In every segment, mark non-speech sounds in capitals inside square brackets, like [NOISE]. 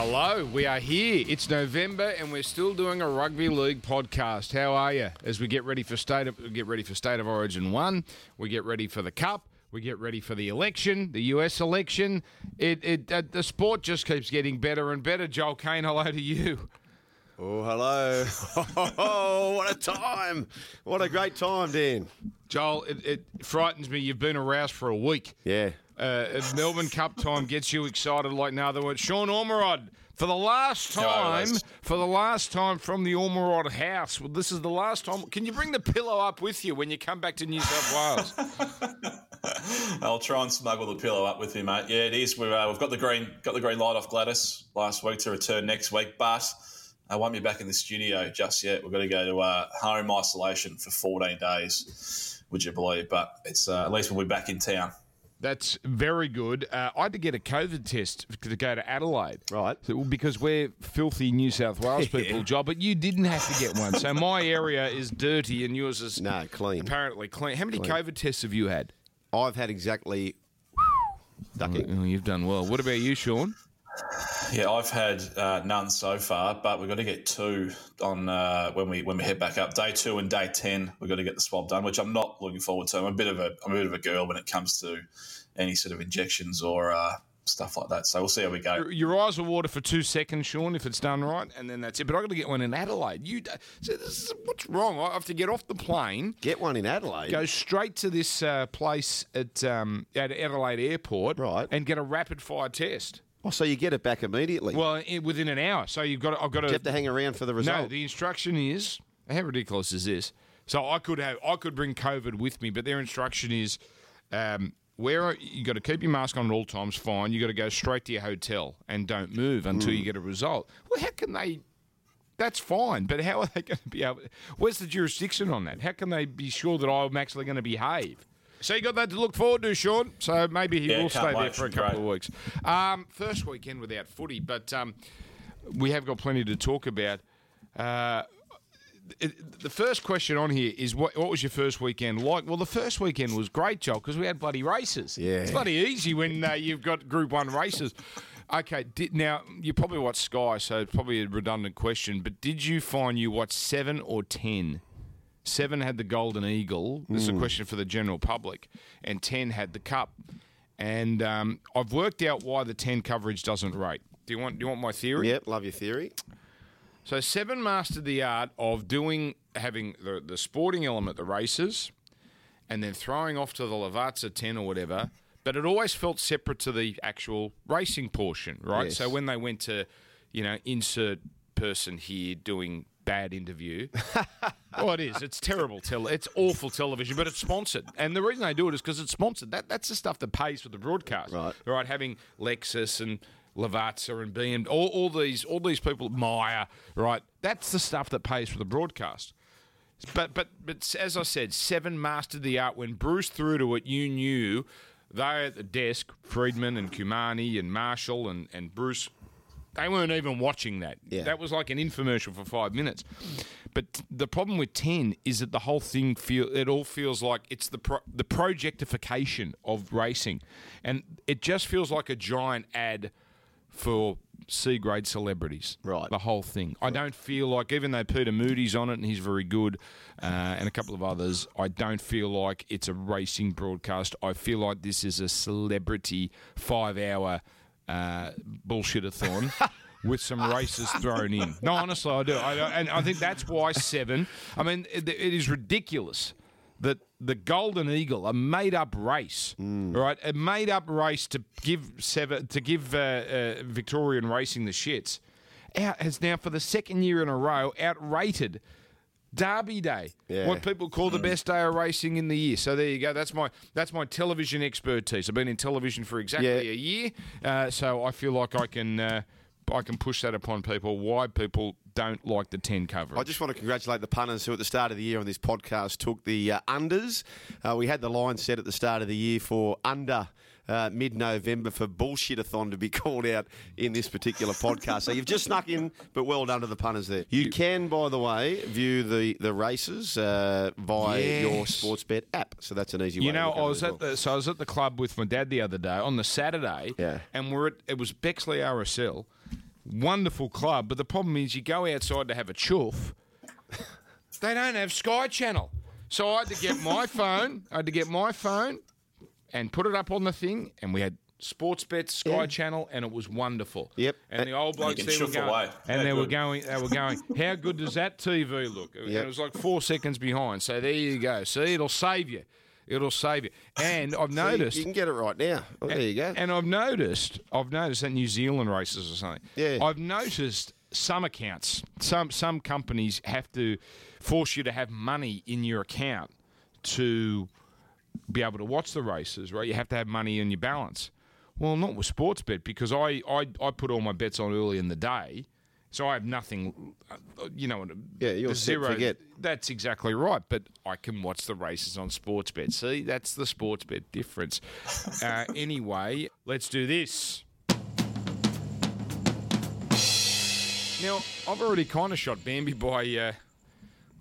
Hello, we are here. It's November, and we're still doing a rugby league podcast. How are you? As we get ready for state of get ready for state of origin one, we get ready for the cup, we get ready for the election, the US election. It, it uh, the sport just keeps getting better and better. Joel Caine, hello to you. Oh, hello. [LAUGHS] Oh, what a time. What a great time, Dan. Joel, it, it frightens me. You've been aroused for a week. Yeah. Uh, Melbourne Cup time gets you excited like no other word. Sean Ormerod, for the last time, for the last time from the Ormerod house. Well, this is the last time. Can you bring the pillow up with you when you come back to New South Wales? [LAUGHS] I'll try and smuggle the pillow up with me, mate. Yeah, it is. We've, uh, we've got the green got the green light off Gladys last week to return next week, but I won't be back in the studio just yet. We've got to go to uh, home isolation for 14 days, would you believe? But it's uh, at least we'll be back in town. That's very good. Uh, I had to get a COVID test to go to Adelaide. Right. So- because we're filthy New South Wales [LAUGHS] people, Joel, but you didn't have to get one. So my area is dirty and yours is No, clean. apparently clean. How many COVID tests have you had? I've had exactly ducking. Oh, you've done well. What about you, Sean? Yeah, I've had uh, none so far, but we've got to get two on uh, when we when we head back up. Day two and day ten, we've got to get the swab done, which I'm not looking forward to. I'm a bit of a I'm a bit of a girl when it comes to any sort of injections or uh, stuff like that. So we'll see how we go. Your- Your eyes will water for two seconds, Sean, if it's done right, and then that's it. But I've got to get one in Adelaide. You, so this is, what's wrong? I have to get off the plane, Get one in Adelaide. go straight to this uh, place at um, at Adelaide Airport, Right. and get a rapid fire test. Oh, so you get it back immediately. Well, i within an hour. So you've got. To, I've got Do you have to hang around for the result? No, the instruction is how ridiculous is this? So I could have I could bring COVID with me, but their instruction is um, where you got to keep your mask on at all times. Fine, you got to go straight to your hotel and don't move until Hmm. you get a result. Well, how can they? That's fine, but how are they going to be able? Where's the jurisdiction on that? How can they be sure that I'm actually going to behave? So you got that to look forward to, Sean. So maybe he Yeah, will stay there for a couple great. of weeks. Um, first weekend without footy, but um, we have got plenty to talk about. Uh, it, the first question on here is what, what was your first weekend like? Well, the first weekend was great, Joel, because we had bloody races. Yeah. It's bloody easy when uh, you've got Group 1 races. Okay, did, now you probably watched Sky, so it's probably a redundant question, but did you find you watched 7 or 10? Seven had the Golden Eagle. This is a question for the general public, and ten had the Cup. And um, I've worked out why the ten coverage doesn't rate. Do you want? Do you want my theory? Yep, love your theory. So Seven mastered the art of doing having the, the sporting element, the races, and then throwing off to the Lavazza ten or whatever. But it always felt separate to the actual racing portion, right? Yes. So when they went to, you know, insert person here doing bad interview. [LAUGHS] oh, it is. It's terrible. Tele- it's awful television, but it's sponsored. And the reason they do it is because it's sponsored. That that's the stuff that pays for the broadcast. Right. Right. Having Lexus and Lavazza and BM, all, all these all these people, Myer, right? That's the stuff that pays for the broadcast. But but but as I said, Seven mastered the art. When Bruce threw to it, you knew they at the desk, Freedman and Cumani and Marshall and, and Bruce, they weren't even watching that. Yeah. That was like an infomercial for five minutes. But the problem with ten is that the whole thing feel it all feels like it's the pro- the projectification of racing, and it just feels like a giant ad for C grade celebrities. Right. The whole thing. I don't feel like, even though Peter Moody's on it and he's very good, uh, and a couple of others, I don't feel like it's a racing broadcast. I feel like this is a celebrity five hour uh, bullshit-a-thon. [LAUGHS] With some races thrown in. No, honestly, I do. I, and I think that's why seven. I mean, it, it is ridiculous that the Golden Eagle, a made-up race, right? A made-up race to give seven to give uh, uh, Victorian racing the shits, out has now for the second year in a row outrated. Derby Day, Yeah. what people call the best day of racing in the year. So there you go. That's my that's my television expertise. I've been in television for exactly Yeah. a year, uh, so I feel like I can uh, I can push that upon people. Why people don't like the ten coverage? I just want to congratulate the punters who, at the start of the year on this podcast, took the uh, unders. Uh, we had the line set at the start of the year for under uh, mid November for bullshit-a-thon to be [LAUGHS] called out in this particular podcast. So you've just snuck in, but well done to the punters there. You can, by the way, view the, the races uh, via your Yes. Sportsbet app. So that's an easy way You know, I was as at well. the so I was at the club with my dad the other day on the Saturday, Yeah. and we're at it was Bexley RSL, wonderful club. But the problem is, you go outside to have a chuff. They don't have Sky Channel, so I had to get my [LAUGHS] phone. I had to get my phone and put it up on the thing, and we had sports Sportsbet Sky Yeah. Channel, and it was wonderful. Yep. And the old blokes can there were going, away. and How they were going, they were going. [LAUGHS] How good does that TV look? And it was like four seconds behind. So there you go. See, it'll save you. It'll save you. And I've [LAUGHS] So you- noticed. you can get it right now. Oh, there you go. And I've noticed, I've noticed that New Zealand races or something. Yeah. I've noticed some accounts, some some companies have to force you to have money in your account to be able to watch the races. Right, you have to have money in your balance. Well, not with Sportsbet because I, I I put all my bets on early in the day. So I have nothing, uh, you know. Yeah, you're zero. forget. That's exactly right. But I can watch the races on Sportsbet. See, that's the Sportsbet difference. [LAUGHS] Uh, anyway, let's do this. Now, I've already kind of shot Bambi by. Uh,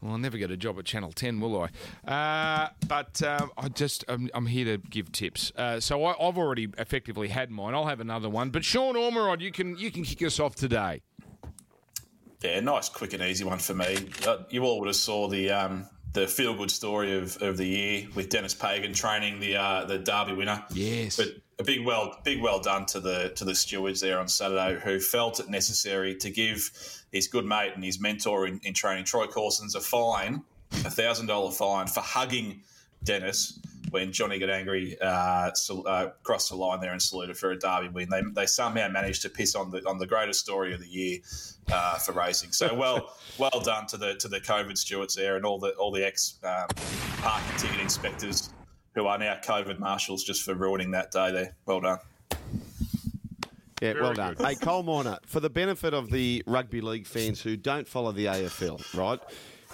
well, I'll never get a job at Channel 10, will I? Uh, but um, I just, I'm, I'm here to give tips. Uh, so I, I've already effectively had mine. I'll have another one. But Sean Ormerod, you can you can kick us off today. Yeah, nice, quick and easy one for me. Uh, you all would have saw the um, the feel good story of, of the year with Dennis Pagan training the uh, the Derby winner. Yes. but a big well big well done to the to the stewards there on Saturday who felt it necessary to give his good mate and his mentor in, in training Troy Corson's a fine, a thousand dollar fine for hugging Dennis when Johnny Get Angry, uh, sal- uh, crossed the line there and saluted for a derby win. They, they somehow managed to piss on the on the greatest story of the year uh, for racing. So well [LAUGHS] well done to the to the COVID stewards there and all the all the ex um, parking ticket inspectors who are now COVID marshals just for ruining that day there. Well done. Yeah, well done. good. Hey, coal miner, for the benefit of the rugby league fans who don't follow the AFL, right?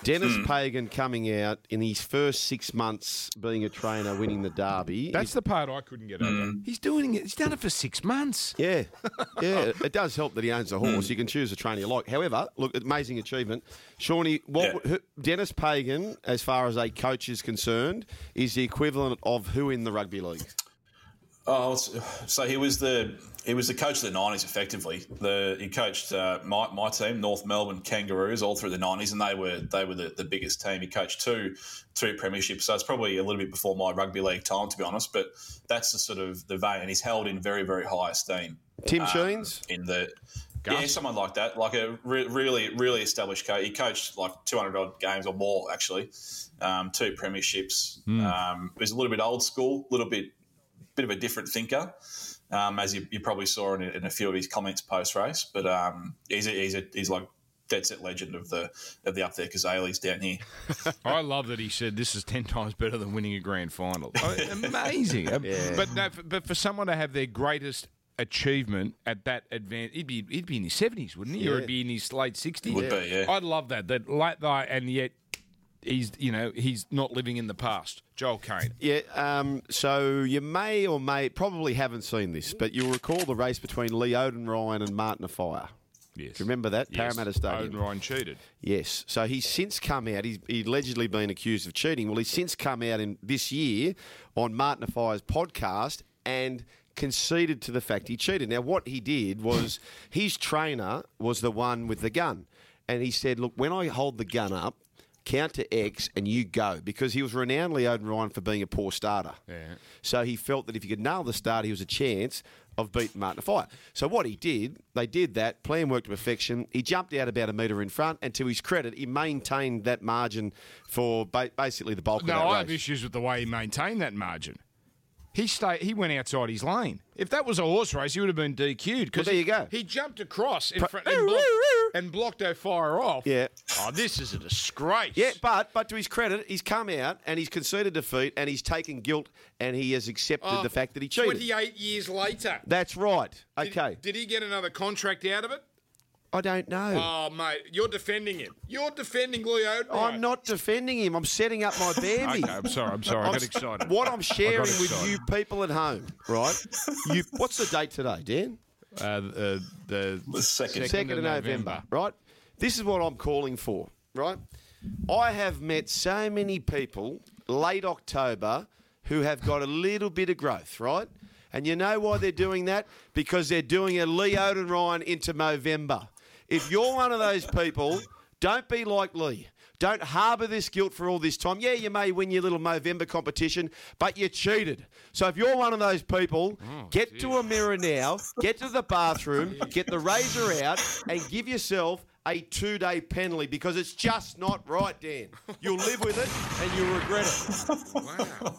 Dennis Hmm. Pagan coming out in his first six months being a trainer, winning the Derby. That's the part I couldn't get over. He's doing it. He's done it for six months. Yeah, [LAUGHS] yeah. It does help that he owns a horse. You can choose a trainer you like. However, look, amazing achievement. Shawnee, what Yeah. who, Dennis Pagan, as far as a coach is concerned, is the equivalent of who in the rugby league? Oh, so he was the he was the coach of the nineties. Effectively, the he coached uh, my, my team, North Melbourne Kangaroos, all through the nineties, and they were they were the, the biggest team. He coached two two premierships, so it's probably a little bit before my rugby league time, to be honest. But that's the sort of the vein, and he's held in very very high esteem. Tim um, Sheens? in the Gus? yeah, someone like that, like a re- really really established coach. He coached like two hundred odd games or more actually, um, two premierships. Um, he was a little bit old school, a little bit bit of a different thinker, um, as you, you probably saw in, in a few of his comments post race. But um, he's a, he's a, he's like dead set legend of the of the up there Kazales down here. [LAUGHS] I love that he said this is ten times better than winning a grand final. Oh, [LAUGHS] Amazing. Um, But no, but for someone to have their greatest achievement at that advance, he'd be he'd be in his seventies, wouldn't he? Or he'd be in his late sixties. Would be, yeah. I'd love that. That late that, and yet he's you know he's not living in the past. Joel Caine. Yeah, um, so you may or may probably haven't seen this, but you'll recall the race between Lee Oden Ryan and Martin Offiah. Yes. Do you remember that? Yes. Parramatta Stadium. Owen Ryan cheated. Yes. So he's since come out. He's, allegedly been accused of cheating. Well, he's since come out in this year on Martin Offiah's podcast and conceded to the fact he cheated. Now, what he did was [LAUGHS] his trainer was the one with the gun, and he said, "Look, when I hold the gun up." Count to X and you go because he was renowned Leo Ryan for being a poor starter. Yeah. So he felt that if he could nail the start, he was a chance of beating Martin Offiah. So what he did, they did that. Plan worked to perfection. He jumped out about a metre in front, and to his credit, he maintained that margin for ba- basically the bulk No, of that I have issues with the way he maintained that margin. He stayed. He went outside his lane. If that was a horse race, he would have been DQ'd. 'cause Well, there you go. He jumped across in Pro- front and blocked, and blocked Offiah off. Yeah. Oh, this is a disgrace. Yeah, but but to his credit, he's come out and he's conceded defeat and he's taken guilt and he has accepted Oh, the fact that he cheated. Twenty-eight years later. That's right. Did- Okay. Did, he get another contract out of it? I don't know. Oh, mate, you're defending him. You're defending Leo. I'm not defending him. I'm setting up my Bambi. Okay, I'm sorry. I'm sorry. I I'm got excited. What I'm sharing with you people at home, right? You, what's the date today, Dan? Uh, uh, the The second. Second of November, right? This is what I'm calling for, right? I have met so many people late October who have got a little bit of growth, right? And you know why they're doing that? Because they're doing a Lee Ryan into Movember. If you're one of those people, don't be like Lee. Don't harbour this guilt for all this time. Yeah, you may win your little Movember competition, but you cheated. So if you're one of those people, oh, get to a mirror now, get to the bathroom, get the razor out, and give yourself a two day penalty because it's just not right, Dan. You'll live with it and you'll regret it. Wow.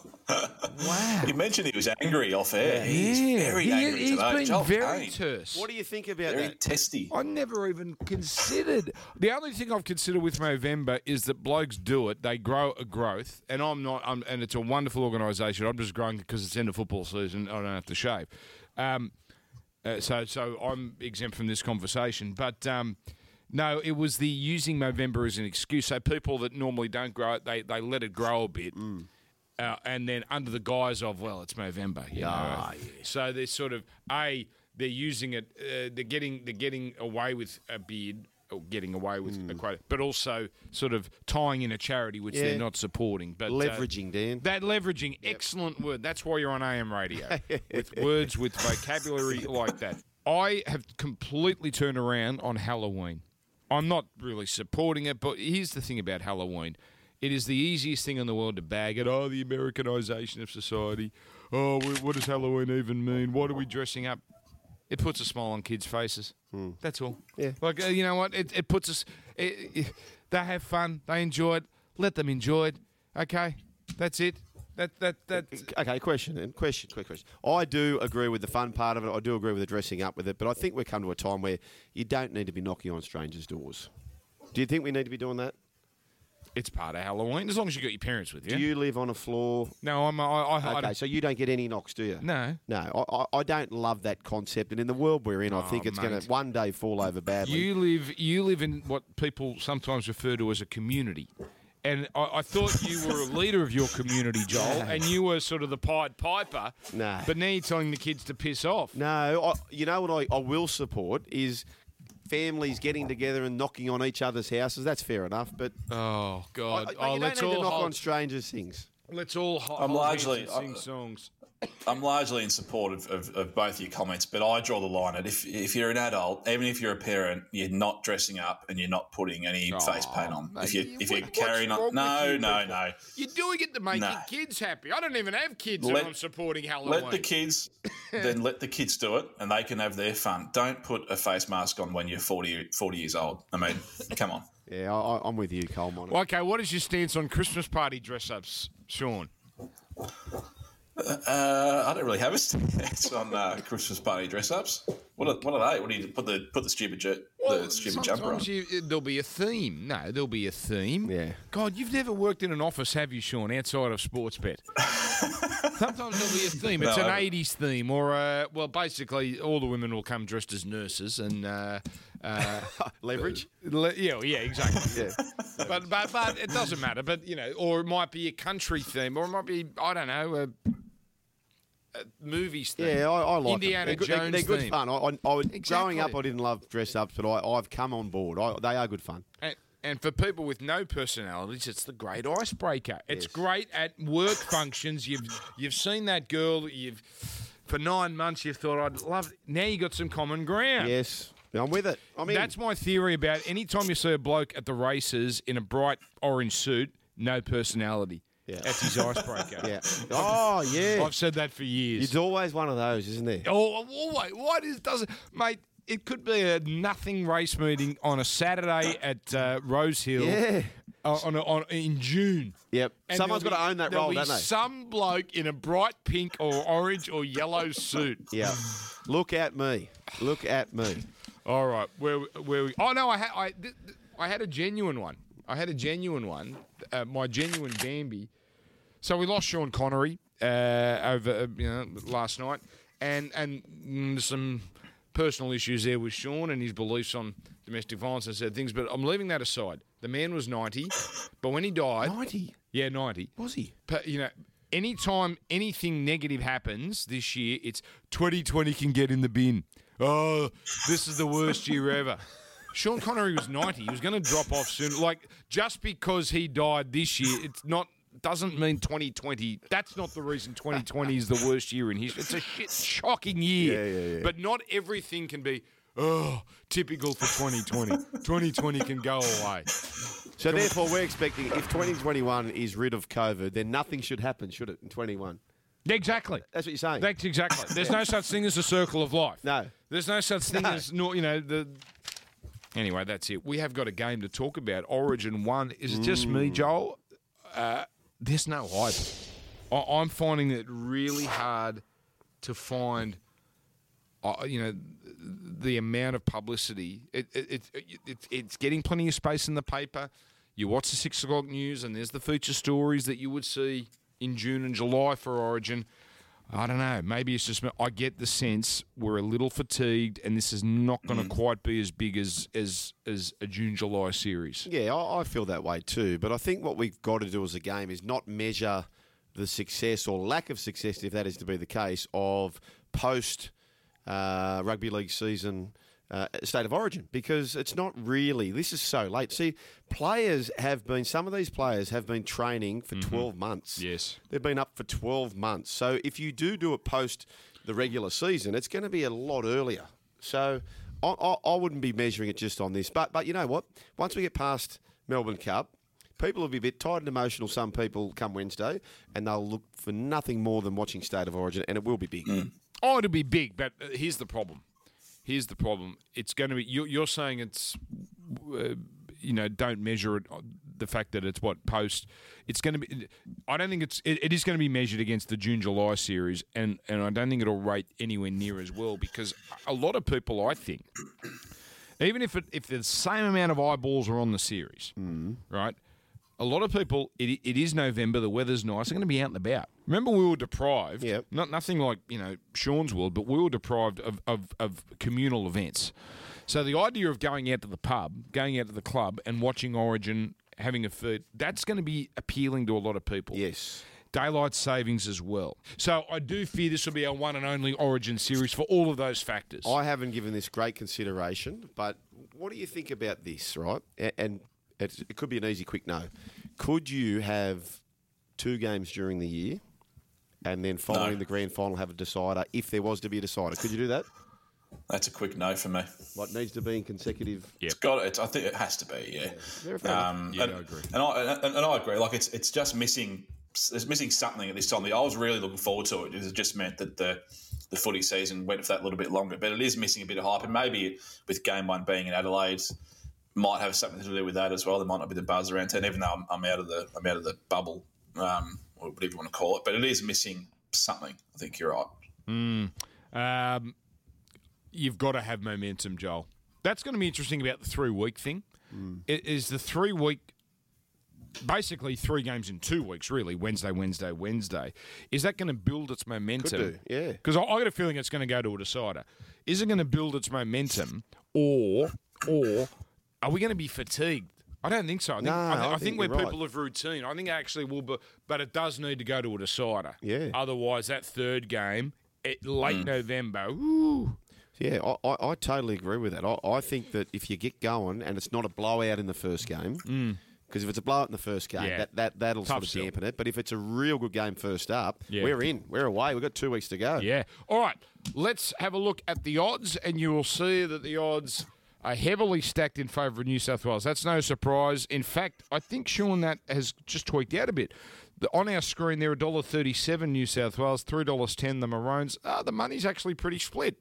wow. You mentioned he was angry off air. He's very he, angry he's today. been Joel very Caine, terse. What do you think about very that? testy. I never even considered. The only thing I've considered with Movember is that blokes do it. They grow a growth, and I'm not. I'm, and it's a wonderful organisation. I'm just growing because it's end of football season. I don't have to shave. Um, uh, so, so I'm exempt from this conversation. But um, no, it was the using Movember as an excuse. So people that normally don't grow it, they they let it grow a bit. Uh, and then under the guise of well, it's Movember, you know. So they're sort of a they're using it. Uh, they're getting they're getting away with a beard. Or getting away with a quote, but also sort of tying in a charity which Yeah. they're not supporting. But uh, Leveraging, Dan. that leveraging, excellent word. That's why you're on AM radio [LAUGHS] with words with vocabulary like that. I have completely turned around on Halloween. I'm not really supporting it, but here's the thing about Halloween. It is the easiest thing in the world to bag it. Oh, the Americanization of society. Oh, what does Halloween even mean? What are we dressing up? It puts a smile on kids' faces. That's all. Yeah. Like uh, you know what? It, it puts us. It, it- they have fun. They enjoy it. Let them enjoy it. Okay. That's it. That that uh, that. Uh, okay, question then. Question, quick question. I do agree with the fun part of it. I do agree with the dressing up with it, but I think we've come to a time where you don't need to be knocking on strangers' doors. Do you think we need to be doing that? It's part of Halloween as long as you got your parents with you. Do you live on a floor? no, I'm. I, I, I Okay, don't- so you don't get any knocks, do you? no. No, I, I, I don't love that concept, and in the world we're in, I oh, think Oh, it's going mate. to one day fall over badly. You live. You live in what people sometimes refer to as a community. And I, I thought you were a leader of your community, [LAUGHS] Joel, and you were sort of the Pied Piper. No. But now you're telling the kids to piss off. no, I, you know what I, I will support is families getting together and knocking on each other's houses. That's fair enough, but Oh God! I- oh, you don't let's need to all knock hold, on strangers' things. let's all. Ho- I'm largely- hands and sing songs. I'm largely in support of, of, of both your comments, but I draw the line at if if you're an adult, even if you're a parent, you're not dressing up and you're not putting any face paint on. mate, if you you- if you're carrying on, no, you no, people? no. You're doing it to make No. your kids happy. I don't even have kids, Let- and I'm supporting Halloween. Let the kids [COUGHS] then let the kids do it, and they can have their fun. Don't put a face mask on when you're 40, 40 years old. I mean, [LAUGHS] come on. Yeah, I, I- I'm with you, Coleman. Okay, what is your stance on Christmas party dress-ups, Sean? Uh, I don't really have a stance on uh, Christmas party dress ups. What are, what are they? What do you put the put the stupid jet, the stupid jumper on? you, there'll be a theme. No, there'll be a theme. Yeah. God, you've never worked in an office, have you, Sean, outside of sports bet? [LAUGHS] Sometimes there'll be a theme. It's No, an 80s theme, or, uh, well, basically, all the women will come dressed as nurses and. Uh, uh, [LAUGHS] Leverage. le- yeah, yeah, exactly. [LAUGHS] Yeah. but, but but it doesn't matter. But you know, or it might be a country theme, or it might be I don't know a, a movies theme. Yeah, I, I like Indiana them. They're, good- they're- Jones they're good fun. I, I, I would, Growing up, I didn't love dress ups, but I, I've come on board. I, they are good fun. And, and for people with no personalities, it's the great icebreaker. It's great at work [LAUGHS] functions. You've you've seen that girl. You've for nine months you've thought I'd love. It. Now you got some common ground. Yes, I'm with it. I mean, That's my theory about any time you see a bloke at the races in a bright orange suit, no personality. Yeah. That's his icebreaker. [LAUGHS] yeah. Oh, yeah. I've said that for years. It's always one of those, isn't there? Oh, oh, wait, what is does it, mate? It could be a nothing race meeting on a Saturday at uh, Rose Hill. Yeah. uh, on, a, on in June. Yep. And Someone's got to own that role, don't they? Some bloke in a bright pink or orange or yellow suit. [LAUGHS] Yeah. Look at me. Look at me. All right, where where we? Oh no, I had I th- th- I had a genuine one. I had a genuine one. Uh, my genuine Bambi. So we lost Sean Connery uh, over uh, you know last night, and and mm, some personal issues there with Sean and his beliefs on domestic violence and said things. But I'm leaving that aside. The man was 90, but when he died, 90? yeah, 90. Was he? But, you know, anytime anything negative happens this year, it's 2020 can get in the bin. Oh, this is the worst year ever. [LAUGHS] Sean Connery was 90. He was going to drop off soon. Like, just because he died this year, it's not doesn't mean 2020. That's not the reason 2020 is the worst year in history. It's a shit, shocking year. Yeah, yeah, yeah. But not everything can be. Oh, typical for 2020. 2020 can go away. So therefore, we're expecting if 2021 is rid of COVID, then nothing should happen, should it? In 21, Exactly. that's what you're saying. That's exactly. There's no such thing as a circle of life. No. There's no such thing No. as you know the. Anyway, that's it. We have got a game to talk about. Origin one. Is it just me, Joel? Uh, there's no hype. I, I'm finding it really hard to find. Uh, you know, the amount of publicity. It, it, it, it, it's getting plenty of space in the paper. You watch the six o'clock news, and there's the feature stories that you would see in June and July for Origin. I don't know. Maybe it's just. I get the sense we're a little fatigued, and this is not going to quite be as big as as as a June July series. Yeah, I, I feel that way too. But I think what we've got to do as a game is not measure the success or lack of success, if that is to be the case, of post uh, rugby league season. Uh, state of origin because it's not really this is so late. See players have been some of these players have been training for 12 months. Yes. they've been up for 12 months. So if you do do it post the regular season it's going to be a lot earlier. So I, I, I wouldn't be measuring it just on this but but you know what? Once we get past melbourne cup people will be a bit tired and emotional. Some people come wednesday and they'll look for nothing more than watching state of origin and it will be big. Oh, it'll be big, but uh, here's the problem. Here's the problem. It's going to be. You're, you're saying it's, uh, you know, don't measure it. The fact that it's what post. It's going to be. I don't think it's. It, it is going to be measured against the June July series, and and I don't think it'll rate anywhere near as well because a lot of people, I think, even if it, if the same amount of eyeballs are on the series, right? A lot of people, it, it is November, the weather's nice, they're going to be out and about. Remember, we were deprived, Yep. not nothing like, you know, Sean's world, but we were deprived of, of, of communal events. So the idea of going out to the pub, going out to the club and watching Origin, having a food, that's going to be appealing to a lot of people. yes Daylight savings as well. So I do fear this will be our one and only Origin series for all of those factors. I haven't given this great consideration, but what do you think about this, right? And it's, it could be an easy, quick no. Could you have two games during the year and then following No. the grand final have a decider if there was to be a decider? Could you do that? That's a quick no for me. What needs to be in consecutive? Yeah. It's got it. I think it has to be. Yeah. Fair enough. Um, Yeah, and, I agree. And I and, and I agree. Like it's it's just missing. It's missing something at this time. I was really looking forward to it. It just meant that the the footy season went for that little bit longer. But it is missing a bit of hype, and maybe with game one being in Adelaide, might have something to do with that as well. There might not be the buzz around town, even though I'm, I'm out of the I'm out of the bubble, um, or whatever you want to call it. But it is missing something. I think you're right. Um, you've got to have momentum, Joel. That's going to be interesting about the three week thing. It is the three week, basically three games in two weeks, really Wednesday, Wednesday, Wednesday. Is that going to build its momentum? do, yeah. Because I, I got a feeling it's going to go to a decider. Is it going to build its momentum, or or are we going to be fatigued? I don't think so. I think, No, I, thi- I I think, think we're right. people of routine. I think actually will, be, but it does need to go to a decider. Yeah. Otherwise, that third game, it, late November, ooh, Yeah, I, I, I totally agree with that. I, I think that if you get going and it's not a blowout in the first game, because if it's a blowout in the first game, Mm. Yeah. that, that, that'll Tough sort of sell. dampen it. But if it's a real good game first up, Yeah. we're in. We're away. We've got two weeks to go. Yeah. All right. Let's have a look at the odds, and you will see that the odds are heavily stacked in favour of New South Wales. That's no surprise. In fact, I think Sean that has just tweaked out a bit. The, on our screen, there are $1.37 New South Wales, $3.10 the Maroons. Uh, the money's actually pretty split.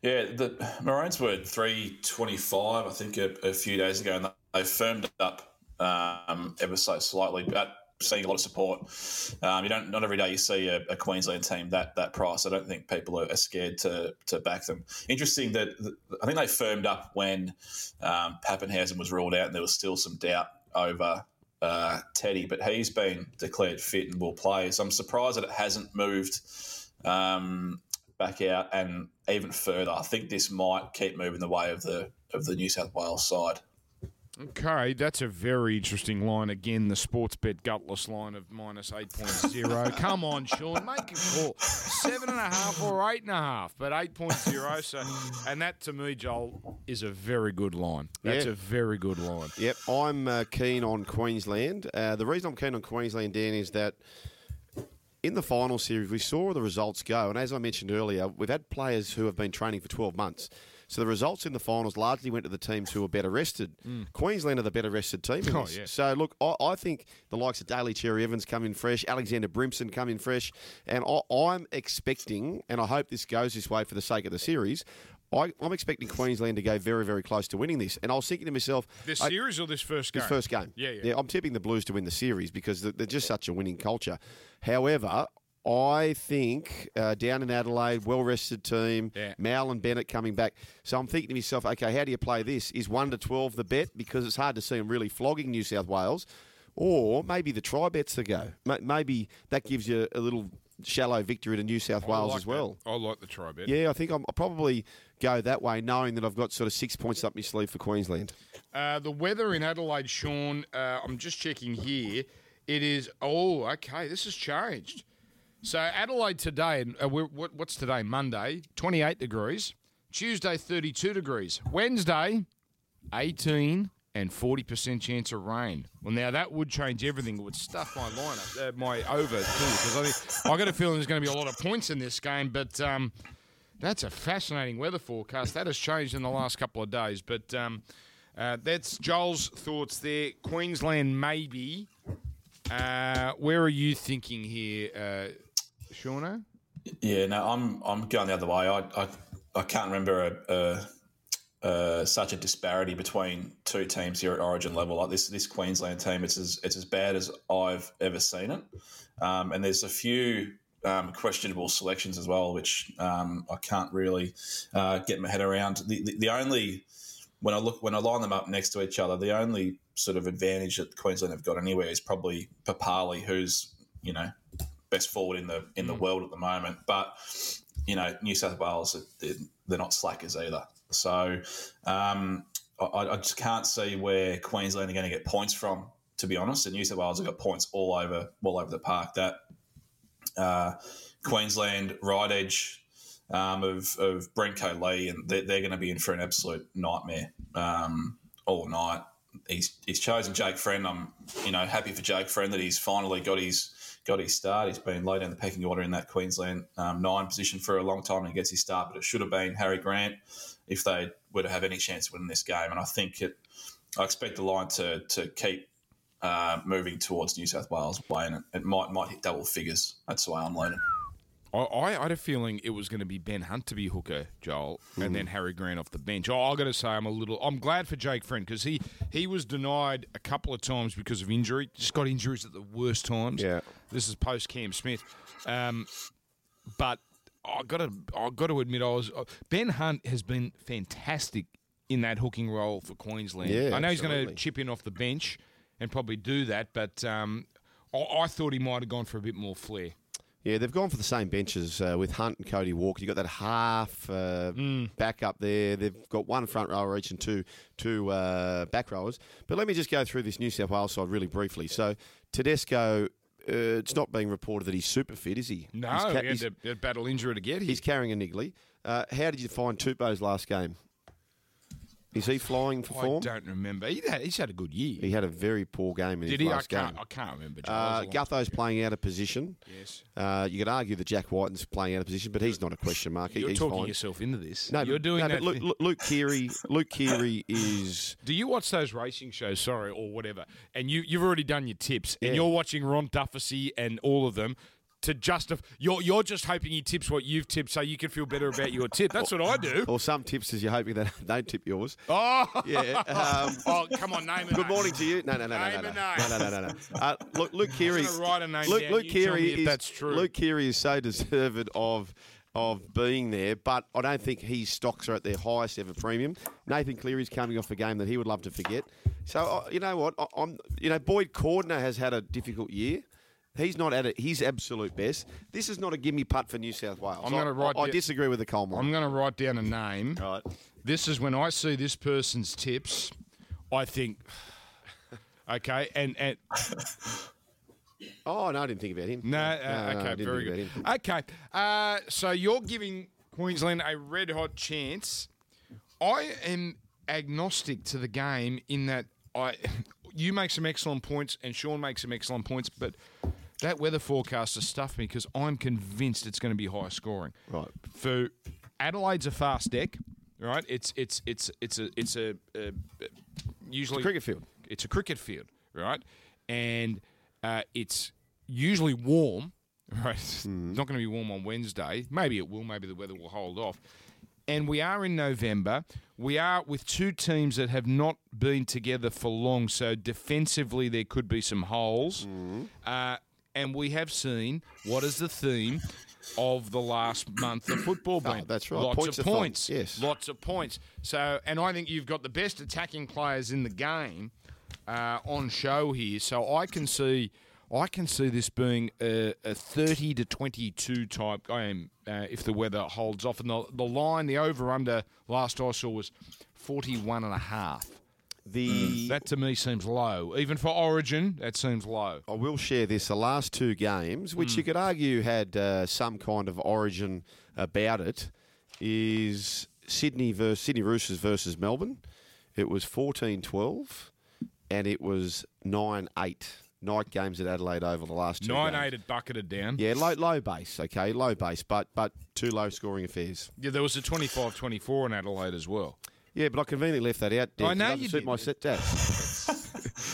Yeah, the Maroons were three twenty five, I think, a, a few days ago, and they firmed up um, ever so slightly, but seeing a lot of support. Um, you don't not every day you see a, a Queensland team that that price. I don't think people are, are scared to to back them. Interesting that that- I think they firmed up when um, Papenhuyzen was ruled out, and there was still some doubt over. Uh, Teddy, but he's been declared fit and will play. So I'm surprised that it hasn't moved um, back out and even further. I think this might keep moving the way of the of the New South Wales side. Okay, that's a very interesting line. Again, the sports bet gutless line of minus 8.0. [LAUGHS] Come on, Sean, make a call. Seven and a half or eight and a half, but 8.0. So, and that to me, Joel, is a very good line. That's Yeah. a very good line. Yep, I'm uh, keen on Queensland. Uh, the reason I'm keen on Queensland, Dan, is that in the final series, we saw the results go. And as I mentioned earlier, we've had players who have been training for 12 months. So the results in the finals largely went to the teams who were better rested. Queensland are the better rested team. Mm. Oh, yeah. So look, I, I think the likes of Daly Cherry Evans come in fresh, Alexander Brimson come in fresh, and I, I'm expecting, and I hope this goes this way for the sake of the series. I, I'm expecting Queensland to go very, very close to winning this. And I was thinking to myself, This I- series or this first game? this first game. Yeah, yeah. I'm tipping the Blues to win the series because they're they're just such a winning culture. However, I think uh, down in Adelaide, well rested team, Yeah. Mal and Bennett coming back. So I'm thinking to myself, okay, how do you play this? Is 1 to 12 the bet? Because it's hard to see them really flogging New South Wales. Or maybe the try bets to go. Maybe that gives you a little shallow victory to New South Wales like as well. that. I like the try bet. Yeah, I think I'm, I'll probably go that way, knowing that I've got sort of six points up my sleeve for Queensland. Uh, the weather in Adelaide, Sean, uh, I'm just checking here. It is, oh, okay, this has changed. So Adelaide today, uh, what's today? Monday, 28 degrees. Tuesday, 32 degrees. Wednesday, 18 and 40% chance of rain. Well, now that would change everything. It would stuff my lineup, uh, my over too, because I think I got a feeling there's going to be a lot of points in this game. But um, that's a fascinating weather forecast. That has changed in the last couple of days. But um, uh, that's Joel's thoughts there. Queensland, maybe. Uh, where are you thinking here, uh, Shauna? Yeah, no, I'm I'm going the other way. I I, I can't remember a, a, a, such a disparity between two teams here at Origin level. Like this this Queensland team, it's as it's as bad as I've ever seen it. Um, and there's a few um, questionable selections as well, which um, I can't really uh, get my head around. The, the the only when I look when I line them up next to each other, the only sort of advantage that Queensland have got anywhere is probably Papalii, who's you know best forward in the in the world at the moment. But you know, New South Wales they're, they're not slackers either. So um, I, I just can't see where Queensland are going to get points from. To be honest, and New South Wales have got points all over all over the park. That uh, Queensland right edge um, of of Brenko Lee, and they're, they're going to be in for an absolute nightmare um, all night. He's he's chosen Jake Friend. I'm you know happy for Jake Friend that he's finally got his got his start. He's been low down the pecking order in that Queensland um, nine position for a long time and he gets his start, but it should have been Harry Grant if they were to have any chance of winning this game. And I think it, I expect the line to to keep uh, moving towards New South Wales way, and it, it might might hit double figures. That's the way I'm leaning. I, I had a feeling it was going to be Ben Hunt to be hooker, Joel, and then Harry Grant off the bench. I, I got to say, I'm a little. I'm glad for Jake Friend because he he was denied a couple of times because of injury. Just got injuries at the worst times. Yeah. this is post Cam Smith, um, but I got to I got to admit, I was uh, Ben Hunt has been fantastic in that hooking role for Queensland. Yeah, I know he's going to chip in off the bench and probably do that, but um, I, I thought he might have gone for a bit more flair. Yeah, they've gone for the same benches uh, with Hunt and Cody Walker. You've got that half uh, Mm. back up there. They've got one front rower each and two two uh, back rowers. But let me just go through this New South Wales side really briefly. So Tedesco, uh, it's not being reported that he's super fit, is he? No, he's, ca- he had to battle injury to get here. he's carrying a niggly. Uh, how did you find Tupou's last game? Is he flying for I form? don't remember. He had, he's had a good year. He had a very poor game in Did his he? I last can't. game. I can't remember. Uh, It was a long- Gutho's playing out of position. yes. Uh, you could argue that Jack Wighton's playing out of position, but he's not a question mark. You're he's talking fine. yourself into this. No, you're but- doing no, that. But Luke, Luke, Keary, Luke Keary is. [LAUGHS] Do you watch those racing shows? Sorry, or whatever, and you you've already done your tips, and you're watching Ron Dufficy and all of them. To justify, you're you're just hoping he tips what you've tipped, so you can feel better about your tip. That's what I do. [LAUGHS] Or some tipsters, you're hoping [LAUGHS] they don't tip yours. [LAUGHS] Oh, Yeah. Um, oh, come on, name it. good morning to you. No, no, no, no, Name no, no, no, no, no, no. Uh, look, Luke Keary. write a name Luke, down. Luke Keary is that's true. Luke Keary is so deserved of of being there, but I don't think his stocks are at their highest ever premium. Nathan Cleary's coming off a game that he would love to forget. So uh, you know what? I, I'm you know Boyd Cordner has had a difficult year. He's not at it. He's absolute best. This is not a gimme putt for New South Wales. I'm gonna write I, I di- disagree with the coal mine. I'm going to write down a name. Right. This is when I see this person's tips. I think. Okay, and and [LAUGHS] Oh no, I didn't think about him. no, uh, no, okay, didn't very good. Okay, uh, so you're giving Queensland a red hot chance. I am agnostic to the game in that I, [LAUGHS] you make some excellent points and Sean makes some excellent points, but that weather forecast has stuffed me because I'm convinced it's going to be high scoring. Right. For Adelaide's a fast deck, right? It's it's it's it's a it's a, uh usually cricket field. It's a cricket field, right? And uh, it's usually warm, [LAUGHS] right? It's not going to be warm on Wednesday. Maybe it will. Maybe the weather will hold off. And we are in November. We are with two teams that have not been together for long. So defensively, there could be some holes. Uh, and we have seen what is the theme of the last month of football been. Oh, that's right. Lots Points of points. Yes. Lots of points. So, and I think you've got the best attacking players in the game uh, on show here. So I can see, I can see this being a, a thirty to twenty-two type game uh, if the weather holds off. And the, the line, the over/under last I saw was forty-one and a half. The That to me seems low, even for Origin. That seems low. I will share this. The last two games, which you Hmm. could argue had uh, some kind of origin about it, is Sydney versus Sydney Roosters versus Melbourne. It was 14-12 and it was 9-8. Night games at Adelaide over the last two Nine games. eight at bucketed down. Yeah, low low base, okay, low base, but but two low scoring affairs. Yeah, there was a 25-24 in Adelaide as well. Yeah, but I conveniently left that out. I know you suit did. my set stats.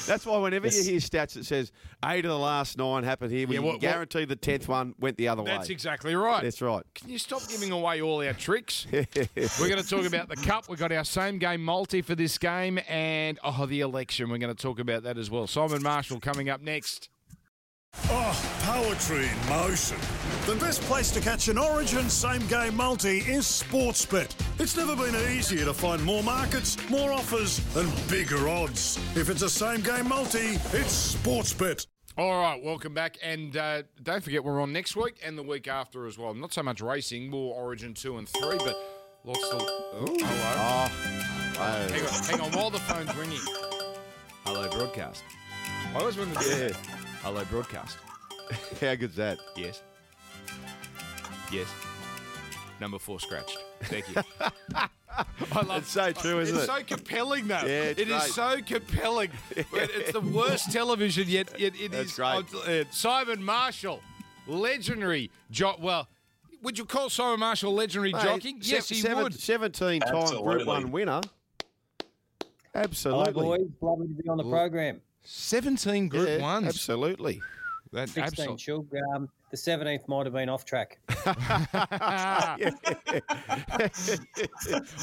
[LAUGHS] That's why whenever you hear stats that says eight of the last nine happened here, we Yeah, can what- what- guarantee the tenth one went the other That's way. That's exactly right. That's right. Can you stop giving away all our tricks? [LAUGHS] We're going to talk about the cup. We've got our same game multi for this game, and oh, the election. We're going to talk about that as well. Simon Marshall coming up next. Oh, poetry in motion. The best place to catch an Origin same game multi is Sportsbet. It's never been easier to find more markets, more offers, and bigger odds. If it's a same game multi, it's Sportsbet. All right, welcome back, and uh, don't forget we're on next week and the week after as well. Not so much racing, more Origin two and three, but lots of. Oh, hello. Oh, Hang on, hang on, while the phone's ringing. Hello, broadcast. I always want to yeah. Hello, broadcast. [LAUGHS] How good's that? Yes. Yes. Number four scratched. Thank you. [LAUGHS] I love It's so true, isn't it's it? so compelling, though. Yeah, it's It is great. so compelling. It's the worst television yet. It, it That's is- great. uh, Simon Marshall, legendary. Jo- well, would you call Simon Marshall legendary Mate, jockey? se- Yes, he seven- would. 17 time Group Absolutely. 1 winner. Hi, Absolutely. boys. Lovely to be on the program. Seventeen Group Yeah, Ones. Absolutely. That 16 absolutely. Shug. Um, the 17th might have been off track. [LAUGHS] [LAUGHS] I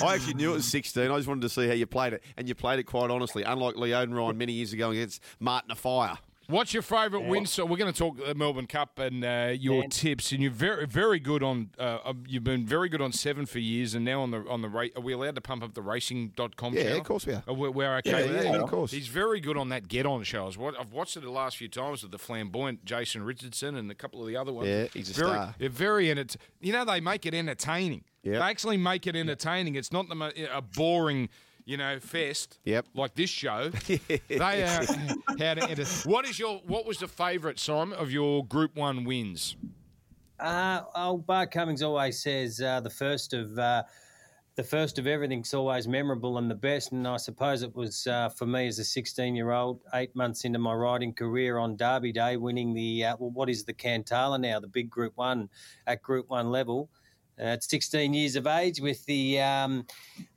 actually knew it was 16. I just wanted to see how you played it. And you played it quite honestly, unlike Leo and Ryan many years ago against Martin Offiah. What's your favourite win? So we're going to talk the Melbourne Cup and uh, your Man. tips. And you're very, very good on. Uh, uh, you've been very good on seven for years, and now on the on the rate. Are we allowed to pump up the racing.com Yeah, channel? of course we are. we're, we're okay Yeah, yeah, of course. He's very good on that get on show. I've I've watched it the last few times with the flamboyant Jason Richardson and a couple of the other ones. Yeah, he's a very, star. They're very ent- You know, they make it entertaining. Yep. They actually make it entertaining. It's not the, a boring. You know, fest. Yep. Like this show. [LAUGHS] they are [LAUGHS] how to enter. What is your? What was the favourite, Simon, of your Group One wins? Uh, old Bart Cummings always says uh, the first of uh, the first of everything's always memorable and the best. And I suppose it was uh, for me as a 16 year old, eight months into my riding career on Derby Day, winning the uh, well, what is the Cantala now, the big Group One at Group One level. Uh, at 16 years of age, with the um,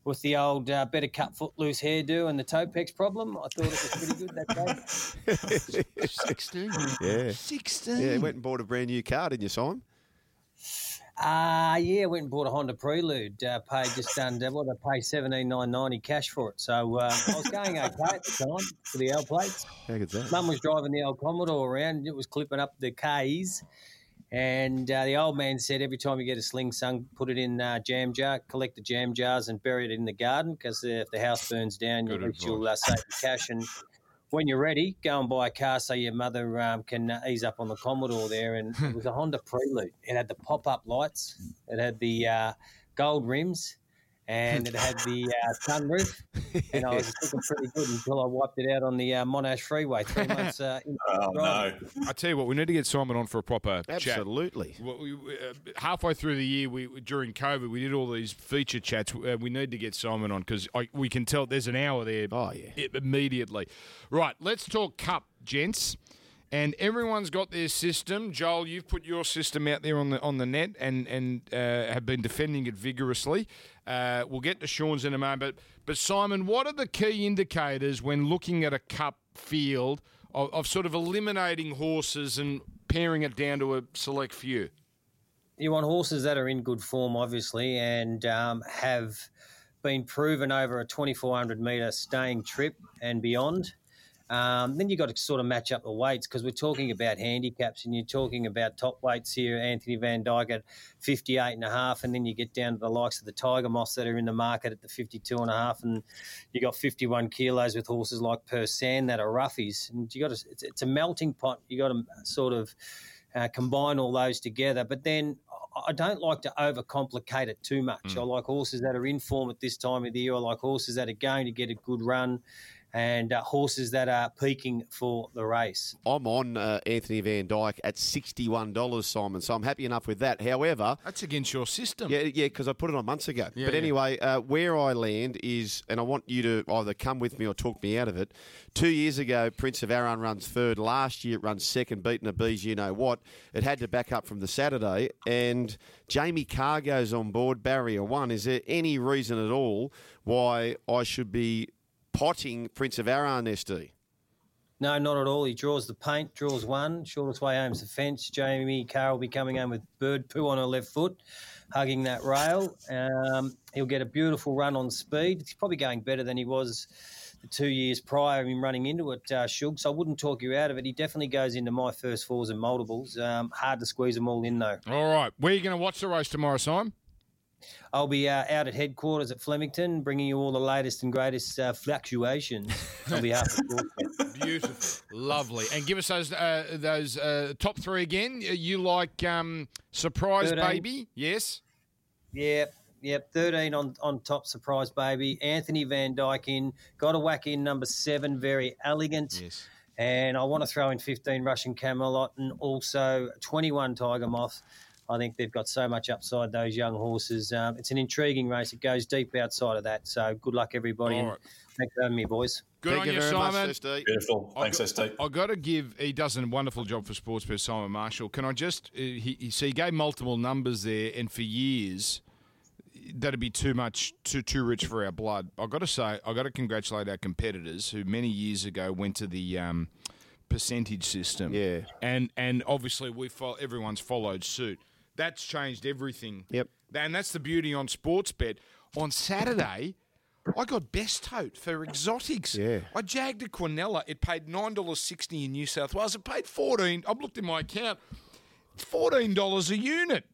with the old uh, better cut foot loose hairdo and the Topex problem, I thought it was pretty good that day. [LAUGHS] Sixteen. Yeah. Sixteen. Yeah, went and bought a brand new car, didn't you, Simon? Uh yeah, went and bought a Honda Prelude. Uh, paid just under what I paid seventeen nine ninety cash for it. So uh, I was going okay at the time for the L plates. How good's that? Mum was driving the old Commodore around. and It was clipping up the K's, and uh, the old man said every time you get a sling sung, put it in uh, jam jar, collect the jam jars, and bury it in the garden because if the house burns down, Good at you'll uh, save the cash and. When you're ready, go and buy a car so your mother um, can uh, ease up on the Commodore there. And it was a Honda Prelude. It had the pop-up lights. It had the uh, gold rims, and it had the uh, sunroof, [LAUGHS] and I was looking pretty good until I wiped it out on the uh, Monash Freeway three months. Uh, into [LAUGHS] Oh driving. no! I tell you what, we need to get Simon on for a proper chat. Absolutely. Well, we, we, uh, halfway through the year, we during COVID, we did all these feature chats. Uh, we need to get Simon on because we can tell there's an hour there. Oh, yeah. immediately. Right, let's talk cup, gents. And everyone's got their system. Joel, you've put your system out there on the on the net and and uh, have been defending it vigorously. Uh, we'll get to Sean's in a moment. But, but Simon, what are the key indicators when looking at a cup field of, of sort of eliminating horses and paring it down to a select few? you want horses that are in good form, obviously, and um, have been proven over a 2,400 metre staying trip and beyond. Um, then you've got to sort of match up the weights because we're talking about handicaps and you're talking about top weights here. Anthony Van Dyke at 58 and a half, and then you get down to the likes of the Tiger Moth that are in the market at the 52 and a half, and you got 51 kilos with horses like Persan that are roughies. And you got to, it's, it's a melting pot. You got to sort of uh, combine all those together. But then I- I don't like to overcomplicate it too much. I like horses that are in form at this time of the year. I like horses that are going to get a good run and uh, horses that are peaking for the race. I'm on uh, Anthony Van Dyke at $61, Simon, so I'm happy enough with that. However, That's against your system. yeah, yeah, because I put it on months ago. Yeah, but yeah. anyway, uh, where I land is, and I want you to either come with me or talk me out of it. Two years ago, Prince of Arran runs third. Last year, it runs second, beating a bees, you know what. It had to back up from the Saturday, and Jamie Kah goes on board, barrier one. Is there any reason at all why I should be potting Prince of Arran, SD? No, not at all. He draws the paint, draws one. Shortest way home's the fence. Jamie Kah will be coming home with bird poo on her left foot, hugging that rail. Um, he'll get a beautiful run on speed. He's probably going better than he was the two years prior in running into it, uh, Shug. So I wouldn't talk you out of it. He definitely goes into my first fours and multiples. Um, hard to squeeze them all in, though. All right. Where are you going to watch the race tomorrow, Simon? I'll be uh, out at headquarters at Flemington, bringing you all the latest and greatest uh, fluctuations on [LAUGHS] behalf of. Beautiful, lovely, and give us those uh, those uh, top three again. You like um, surprise Thirteen. baby? Yes. Yep, yep. 13 on, on top, surprise baby. Anthony Van Dyke in. Got a whack in number seven, Verry Elleegant. Yes. And I want to throw in 15 Russian Camelot and also 21 Tiger Moth. I think they've got so much upside, those young horses. Um, it's an intriguing race. It goes deep outside of that. So good luck, everybody. All and right. thanks for having me, boys. Good Thank on you you, Simon. much, SD. Beautiful. I Thanks, got- ST. I got to give. He does a wonderful job for Sportsbet, Simon Marshall. Can I just? Uh, he, he so he gave multiple numbers there, and for years, that'd be too much, too too rich for our blood. I've got to say, I've got to congratulate our competitors who many years ago went to the um, percentage system. Yeah. and and obviously we fo- everyone's followed suit. That's changed everything. Yep. and that's the beauty on Sportsbet. On Saturday. I got best tote for exotics. Yeah. I jagged a Quinella. It paid nine dollars sixty in New South Wales. It paid fourteen. I've looked in my account. Fourteen dollars a unit.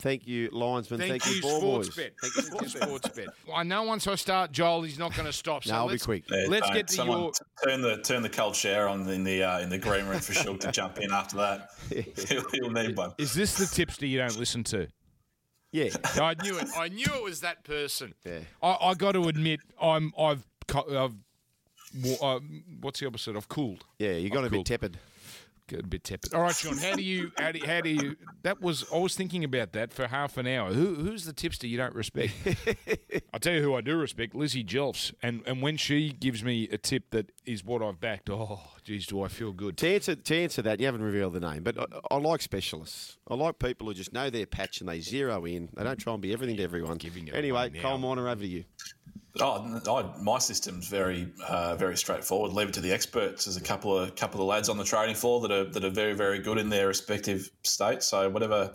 Thank you, Linesman. Thank, Thank, you, Ball Boys. Sportsbet. Thank you, Sportsbet. I know once I start, Joel, he's not going to stop. So No, I'll be quick. Yeah, Let's get to Someone your. turn the turn the cold shower on in the uh, in the green room for Shug to jump in after that. [LAUGHS] he'll, he'll need one. Is this the tipster you don't listen to? Yeah. I knew it. I knew it was that person. Yeah. I, I got to admit, I'm. I've. I've wa- uh, what's the opposite? I've cooled. Yeah, you got a cool. bit tepid. A bit tepid. All right, Sean. How do you? How do, how do you? That was. I was thinking about that for half an hour. Who, who's the tipster you don't respect? [LAUGHS] I'll tell you who I do respect. Lizzie Jelfs. And and when she gives me a tip that is what I've backed, oh, geez, do I feel good? To answer, to answer that, you haven't revealed the name, but I, I like specialists. I like people who just know their patch and they zero in. They don't try and be everything to everyone. Giving it anyway. Cole Miner, over to you. Oh, my system's very, uh, very straightforward. Leave it to the experts. There's a couple of couple of lads on the trading floor that are that are very, very good in their respective states. So whatever,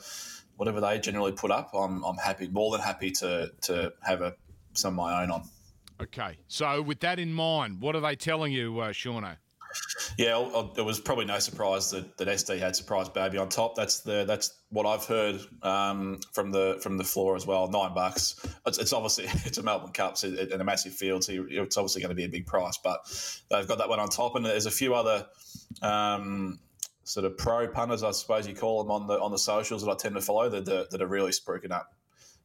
whatever they generally put up, I'm, I'm happy, more than happy to to have a some of my own on. Okay. So with that in mind, what are they telling you, uh, Shauno? Yeah, it was probably no surprise that, that SD had surprise baby on top. That's the that's what I've heard um, from the from the floor as well. Nine bucks. It's, it's obviously [LAUGHS] it's a Melbourne Cup so and a massive field, so it's obviously going to be a big price. But they've got that one on top, and there's a few other um, sort of pro punters, I suppose you call them on the on the socials that I tend to follow that that, that are really spruiking up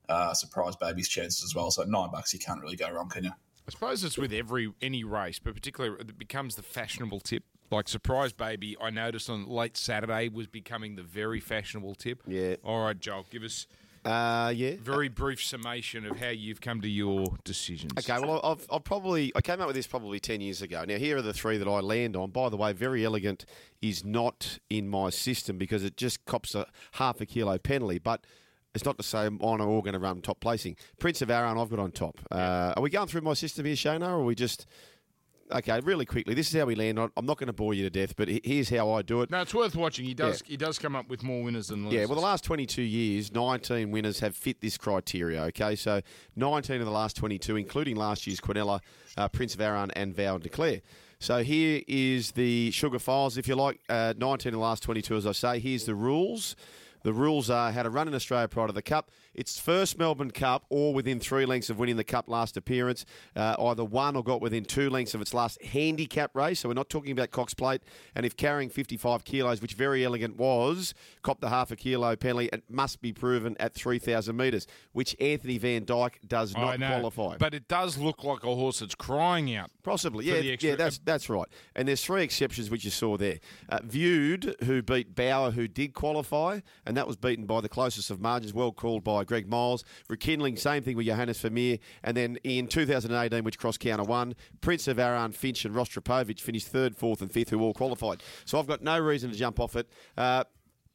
uh, surprise baby's chances as well. So nine bucks, you can't really go wrong, can you? I suppose it's with every any race, but particularly it becomes the fashionable tip. Like surprise baby, I noticed on late Saturday was becoming the very fashionable tip. Yeah. All right, Joel, give us Uh, yeah. very brief summation of how you've come to your decisions. Okay, well, I've, I've probably I came up with this probably ten years ago. Now here are the three that I land on. By the way, Verry Elleegant is not in my system because it just cops a half a kilo penalty, but. It's not to say I'm on or all going to run top placing. Prince of Arran, I've got on top. Uh, are we going through my system here, Shona, or are we just. Okay, really quickly, this is how we land. I'm not going to bore you to death, but here's how I do it. No, it's worth watching. He does. He does come up with more winners than losers. Yeah, well, the last 22 years, 19 winners have fit this criteria, okay? So 19 of the last 22, including last year's Quinella, uh, Prince of Arran, and Vow and Declare. So here is the sugar files, if you like. Uh, 19 of the last 22, as I say. Here's the rules. The rules are how to run in Australia prior to the Cup. It's first Melbourne Cup or within three lengths of winning the Cup last appearance, uh, either won or got within two lengths of its last handicap race. So we're not talking about Cox Plate. And if carrying 55 kilos, which Verry Elleegant was, copped the half a kilo penalty, it must be proven at 3,000 metres, which Anthony Van Dyke does not know, qualify. But it does look like a horse that's crying out. Possibly, yeah, yeah, that's that's right. And there's three exceptions which you saw there. Uh, Viewed, who beat Bauer, who did qualify, and that was beaten by the closest of margins, well called by Greg Miles. Rekindling, same thing with Johannes Vermeer. And then in 2018, which cross counter won, Prince of Arran, Finche, and Rostropovich finished third, fourth, and fifth, who all qualified. So I've got no reason to jump off it. Uh,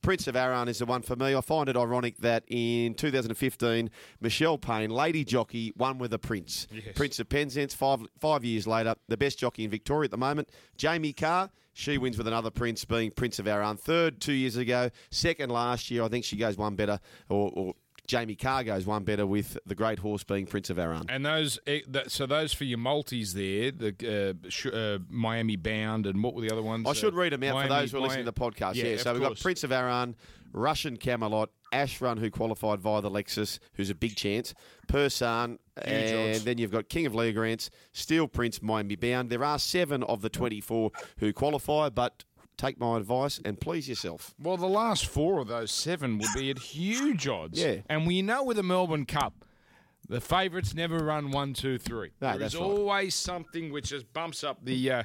Prince of Arran is the one for me. I find it ironic that in 2015, Michelle Payne, lady jockey, won with a Prince. Prince of Penzance, five, five years later, the best jockey in Victoria at the moment. Jamie Kah, she wins with another Prince, being Prince of Arran. Third two years ago, second last year. I think she goes one better, or, or Jamie Kah goes one better with the great horse being Prince of Arran. And those, eh, so those for your multis there, the uh, uh, Miami Bound, and what were the other ones? I should read them out Miami- for those who are listening to the podcast. Yeah, of so we've got. Prince of Arran, Russian Camelot, Ashrun, who qualified via the Lexus, who's a big chance, Persan, and odds. then you've got King of Leogrande, Steel Prince, Miami Bound. There are seven of the 24 who qualify, but take my advice and please yourself. Well, the last four of those seven would be at huge odds. Yeah. And we know with the Melbourne Cup, the favourites never run one, two, three. No, There is right. always something which just bumps up the uh,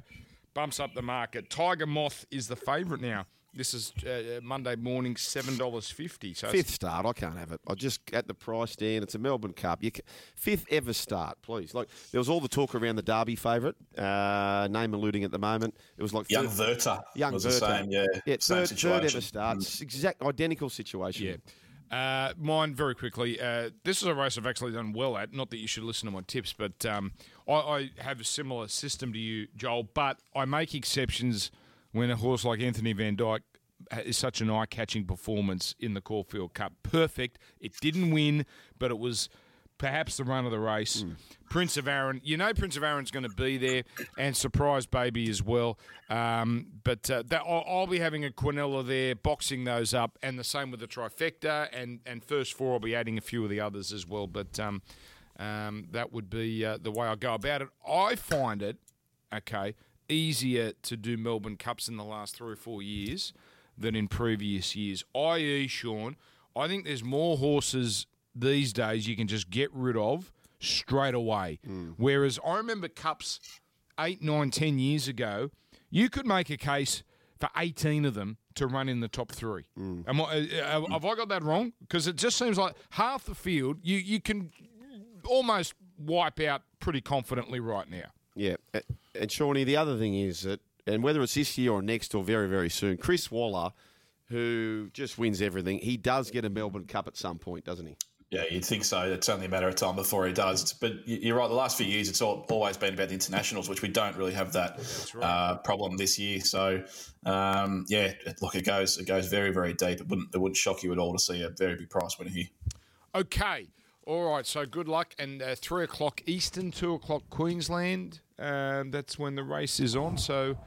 bumps up the market. Tiger Moth is the favourite now. This is uh, Monday morning, seven dollars fifty. So it's- Fifth start, I can't have it. I just at the price stand. It's a Melbourne Cup. You ca fifth ever start, please. Like there was all the talk around the Derby favourite, uh, name eluding at the moment. It was like Young third- Verta Young was Verta. the same, yeah. yeah, same third, third ever start. It's Exact identical situation. Yeah. Uh, mine very quickly. Uh, this is a race I've actually done well at. Not that you should listen to my tips, but um, I, I have a similar system to you, Joel. But I make exceptions when a horse like Anthony Van Dyke is such an eye-catching performance in the Caulfield Cup. Perfect. It didn't win, but it was perhaps the run of the race. Prince of Arran, you know Prince of Arran's going to be there, and Surprise Baby as well. Um, but uh, that, I'll, I'll be having a Quinella there, boxing those up, and the same with the trifecta, and, and first four I'll be adding a few of the others as well. But um, um, that would be uh, the way I go about it. I find it, okay, easier to do Melbourne Cups in the last three or four years than in previous years. I.e., Sean, I think there's more horses these days you can just get rid of straight away. Hmm. Whereas I remember Cups eight, nine, ten years ago, you could make a case for 18 of them to run in the top three. Hmm. Am I, uh, uh, have I got that wrong? Because it just seems like half the field you, you can almost wipe out pretty confidently right now. Yeah. And Shawnee, the other thing is that, and whether it's this year or next or very, very soon, Chris Waller, who just wins everything, he does get a Melbourne Cup at some point, doesn't he? Yeah, you'd think so. It's only a matter of time before he does. But you're right. The last few years, it's all, always been about the internationals, which we don't really have that uh, problem this year. So, um, yeah, look, it goes it goes very very deep. It wouldn't it wouldn't shock you at all to see a very big price winner here. Okay. All right. So good luck. And uh, three o'clock Eastern, two o'clock Queensland. Um, that's when the race is on. So,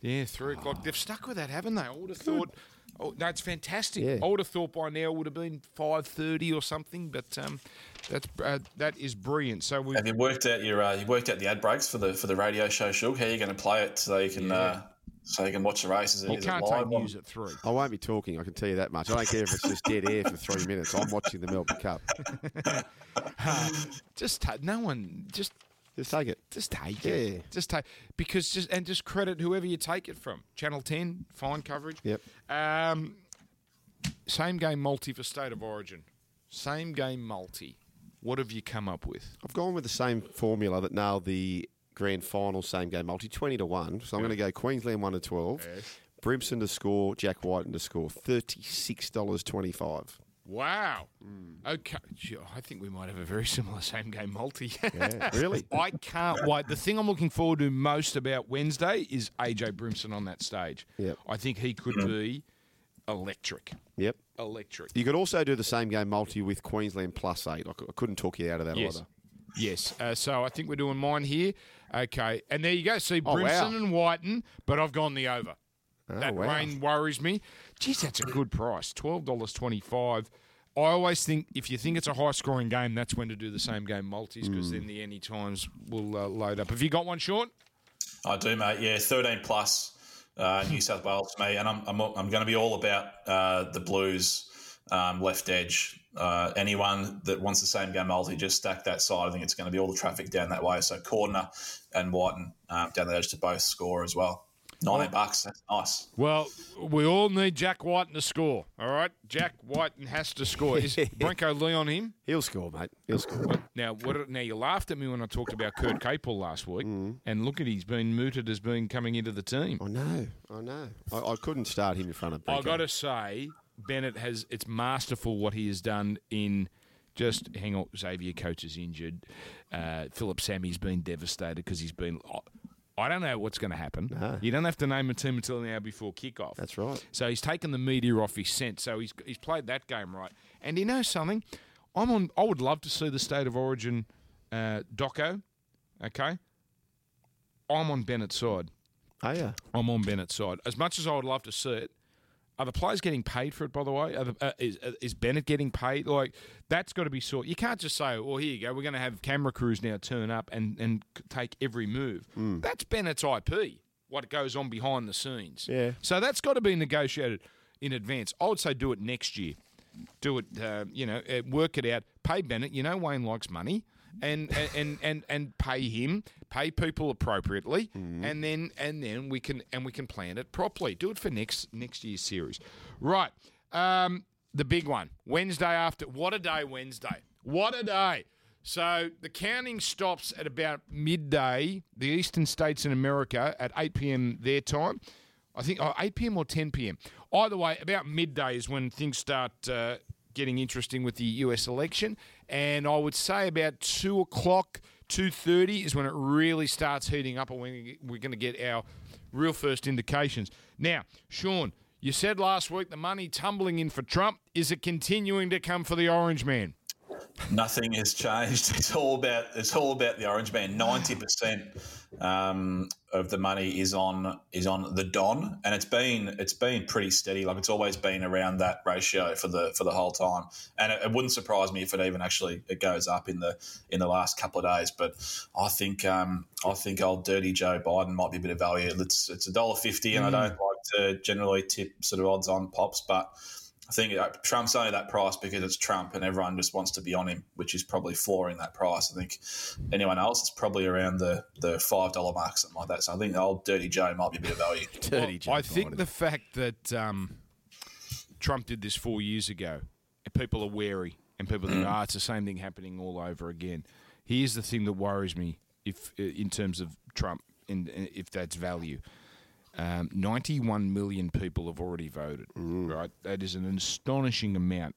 yeah, three o'clock. They've stuck with that, haven't they? I would have thought. Oh, that's fantastic. Yeah. I would have thought by now it would have been five thirty or something. But um, that's uh, that is brilliant. So we. Have you worked out your uh, you worked out the ad breaks for the for the radio show, Shug? How are you going to play it so you can uh, so you can watch the races. You can't live take on- news at three. I won't be talking. I can tell you that much. I don't care if it's just dead air for three minutes. I'm watching the Melbourne Cup. [LAUGHS] Just ta- no one. Just Just take it. just take Yeah. it. Just take because just and just credit whoever you take it from. Channel Ten, fine coverage. Yep. Um, same game multi for state of origin. Same game multi. What have you come up with? I've gone with the same formula that now the grand final same game multi, 20 to 1. So I'm going to go Queensland 1 to 12, Brimson to score, Jack Wighton to score, $36.25. Wow. Okay. Gee, I think we might have a very similar [LAUGHS] same game multi. [LAUGHS] Yeah, really? I can't wait. The thing I'm looking forward to most about Wednesday is AJ Brimson on that stage. Yep. I think he could be electric. Yep. Electric. You could also do the same game multi with Queensland plus 8. I couldn't talk you out of that Yes. either. Yes. Uh, so I think we're doing mine here. Okay. And there you go. See, Oh, Brimson wow. and Wighton, but I've gone the over. Oh, that wow. rain worries me. Geez, that's a good price. Twelve dollars twenty five. I always think if you think it's a high scoring game, that's when to do the same game multis because Hmm. then the any times will uh, load up. Have you got one, Sean? I do, mate. Yeah, 13 plus uh, New South Wales for me, and I'm I'm, I'm going to be all about uh, the Blues um, left edge. Uh, anyone that wants the same game multi, just stack that side. I think it's going to be all the traffic down that way. So Cordner and Wighton um, down the edge to both score as well. 19 bucks. That's nice. Well, we all need Jack Wighton to score. All right, Jack Wighton has to score. Is [LAUGHS] Brenko Lee on him? He'll score, mate. He'll score. Now, what? Now you laughed at me when I talked about Kurt Capel last week, Mm. and look at he's been mooted as being coming into the team. I know. I know. I, I couldn't start him in front of Bennett. I Brenko. got to say, Bennett has it's masterful what he has done in just hang on. Xavier Coates is injured. Uh, Phillip Sami's been devastated because he's been. I don't know what's going to happen. No. You don't have to name a team until an hour before kickoff. That's right. So he's taken the media off his scent. So he's he's played that game right. And you know something, I'm on. I would love to see the state of origin uh, doco. Okay, I'm on Bennett's side. Oh, yeah. I'm on Bennett's side. As much as I would love to see it, are the players getting paid for it? By the way, are the, uh, is uh, is Bennett getting paid? Like that's got to be sorted. You can't just say, "Well, here you go. We're going to have camera crews now turn up and and take every move." That's Bennett's IP. What goes on behind the scenes. Yeah. So that's got to be negotiated in advance. I would say do it next year. Do it. Uh, you know, uh, work it out. Pay Bennett. You know, Wayne likes money. And, and, and and and pay him, pay people appropriately, and then and then we can and we can plan it properly. Do it for next next year's series, right? Um, the big one Wednesday after. What a day, Wednesday! What a day! So the counting stops at about midday. The eastern states in America at eight p.m. their time. I think oh, 8 p.m. or 10 p.m. Either way, about midday is when things start uh, getting interesting with the U.S. election, and I would say about two o'clock, two thirty is when it really starts heating up, and we're going to get our real first indications. Now, Sean, you said last week the money tumbling in for Trump. Is it continuing to come for the Orange Man? Nothing has changed. [LAUGHS] It's all about it's all about the Orange Man. Ninety percent um, of the money is on is on the Don, and it's been it's been pretty steady. Like it's always been around that ratio for the for the whole time. And it, it wouldn't surprise me if it even actually it goes up in the in the last couple of days. But I think um, I think old dirty Joe Biden might be a bit of value. It's it's a dollar fifty, and I don't like to generally tip sort of odds on pops, but. I think uh, Trump's only that price because it's Trump and everyone just wants to be on him, which is probably flooring that price. I think anyone else, it's probably around the, the $5 mark, something like that. So I think the old Dirty Joe might be a bit of value. [LAUGHS] Dirty Joe I think the fact that um, Trump did this four years ago, and people are wary, and people think, "Ah, it's the same thing happening all over again." Here's the thing that worries me, if uh, in terms of Trump, and if that's value. Um, 91 million people have already voted. Right, that is an astonishing amount.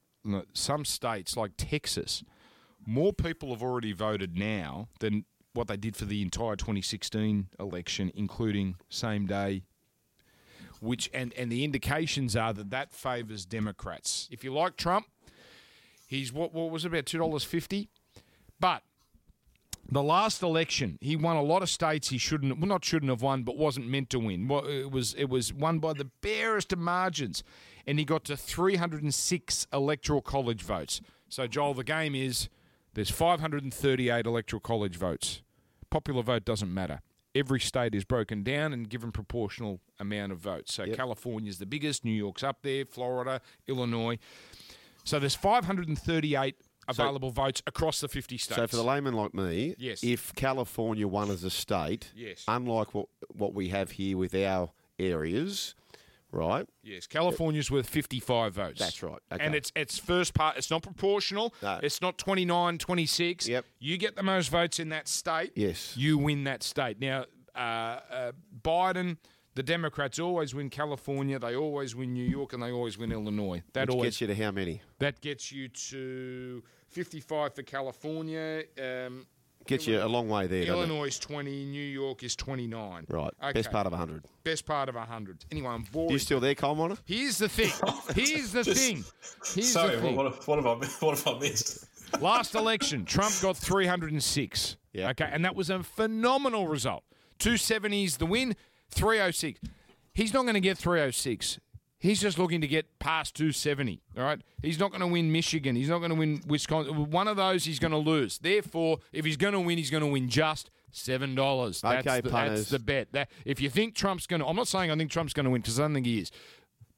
Some states, like Texas, more people have already voted now than what they did for the entire 2016 election, including same day which and, and the indications are that that favours Democrats. If you like Trump, he's what what was it, about two dollars fifty, but the last election he won a lot of states he shouldn't well not shouldn't have won but wasn't meant to win. Well, it was it was won by the barest of margins, and he got to three hundred and six electoral college votes. So Joel, the game is there's five hundred and thirty eight electoral college votes. Popular vote doesn't matter. every state is broken down and given proportional amount of votes. So California's the biggest, New York's up there, Florida, Illinois. So there's 538 available votes across the 50 states. So for the layman like me, Yes. if California won as a state, Yes. unlike what what we have here with our areas, right? Yes, California's worth 55 votes. That's right. Okay. And it's it's first part. It's not proportional. No. It's not 29, 26. Yep. You get the most votes in that state. Yes. You win that state. Now, uh, uh, Biden, the Democrats always win California. They always win New York, and they always win Illinois. That Which always gets you to how many? that gets you to 55 for California. Um, Gets you a long way there, doesn't? Illinois is 20. New York is 29. Right. Okay. Best part of 100. Best part of 100. Anyway, I'm bored. You still there, coal miner? Here's the thing. [LAUGHS] Here's the Just- thing. Here's Sorry, the thing. what, what, have I, what have I missed? [LAUGHS] Last election, Trump got 306. Yeah. Okay, and that was a phenomenal result. 270s the win, 306. He's not going to get 306. He's just looking to get past 270. All right. He's not going to win Michigan. He's not going to win Wisconsin. One of those he's going to lose. Therefore, if he's going to win, he's going to win just seven dollars. That's, Okay, the, punters. that's the bet. That if you think Trump's going to, I'm not saying I think Trump's going to win because I don't think he is,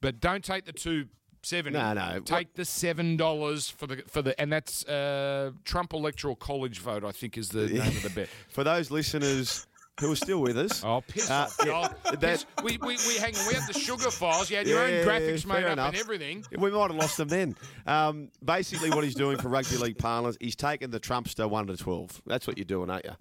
but don't take the two seventy. No, no. Take the seven dollars for the for the, and that's uh, Trump Electoral College vote. I think is the name of the bet. [LAUGHS] For those listeners who are still with us, [LAUGHS] Oh, piss Uh, off! yeah, that- we, we, we hang on. We had the sugar files. You had your Yeah, own graphics made up enough. and everything. We might have lost them then. Um, basically, what he's doing for rugby league parlance, he's taking the Trumpster one to twelve. That's what you're doing, aren't you?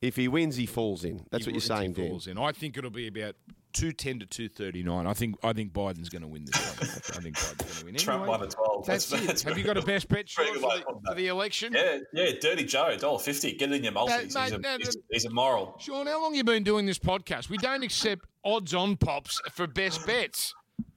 If he wins, he falls in. That's what you're saying, He Dan. falls in. I think it'll be about two ten to two thirty nine. I think I think Biden's going to win this one. I think Biden's going to win. Trump Anyway, one to 12. That's, it. that's Have you got a best bet Very Sean, good for, the, for the election? Yeah, yeah, Dirty Joe, dollar fifty. Get it in your multis. mate, he's, a, no, he's, no. he's a moral. Sean, how long you been doing this podcast? We don't accept odds on pops for best bets.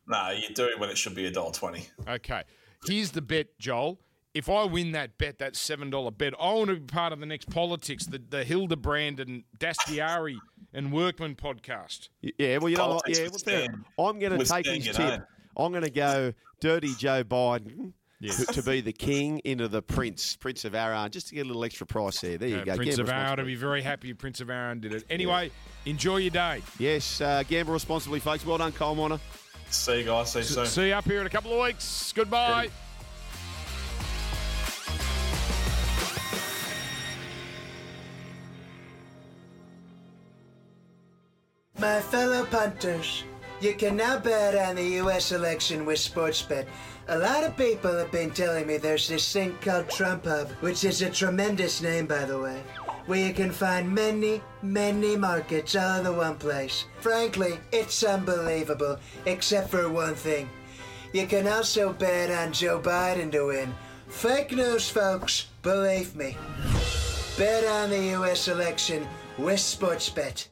Nah, you do it when it should be a dollar twenty. Okay. Here's the bet, Joel. If I win that bet, that seven dollar bet, I want to be part of the next politics, the the Hildebrand and Dastyari and Workman podcast. Yeah, well, you know what? Yeah, with well, I'm going to take Stan his Gennaro. tip. I'm going to go Dirty Joe Biden to, to be the king into the Prince, Prince of Arran, just to get a little extra price there. There you Uh, go. Prince Gamble of Aaron to responsibly. be very happy Prince of Arran did it. Anyway, enjoy your day. Yes, uh, gamble responsibly, folks. Well done, coal miner. See you guys. See you soon. See you up here in a couple of weeks. Goodbye. My fellow punters, you can now bet on the U.S. election with Sportsbet. A lot of people have been telling me there's this thing called Trump Hub, which is a tremendous name, by the way, where you can find many, many markets all in the one place. Frankly, it's unbelievable, except for one thing. You can also bet on Joe Biden to win. Fake news, folks, believe me. Bet on the U.S. election with Sportsbet.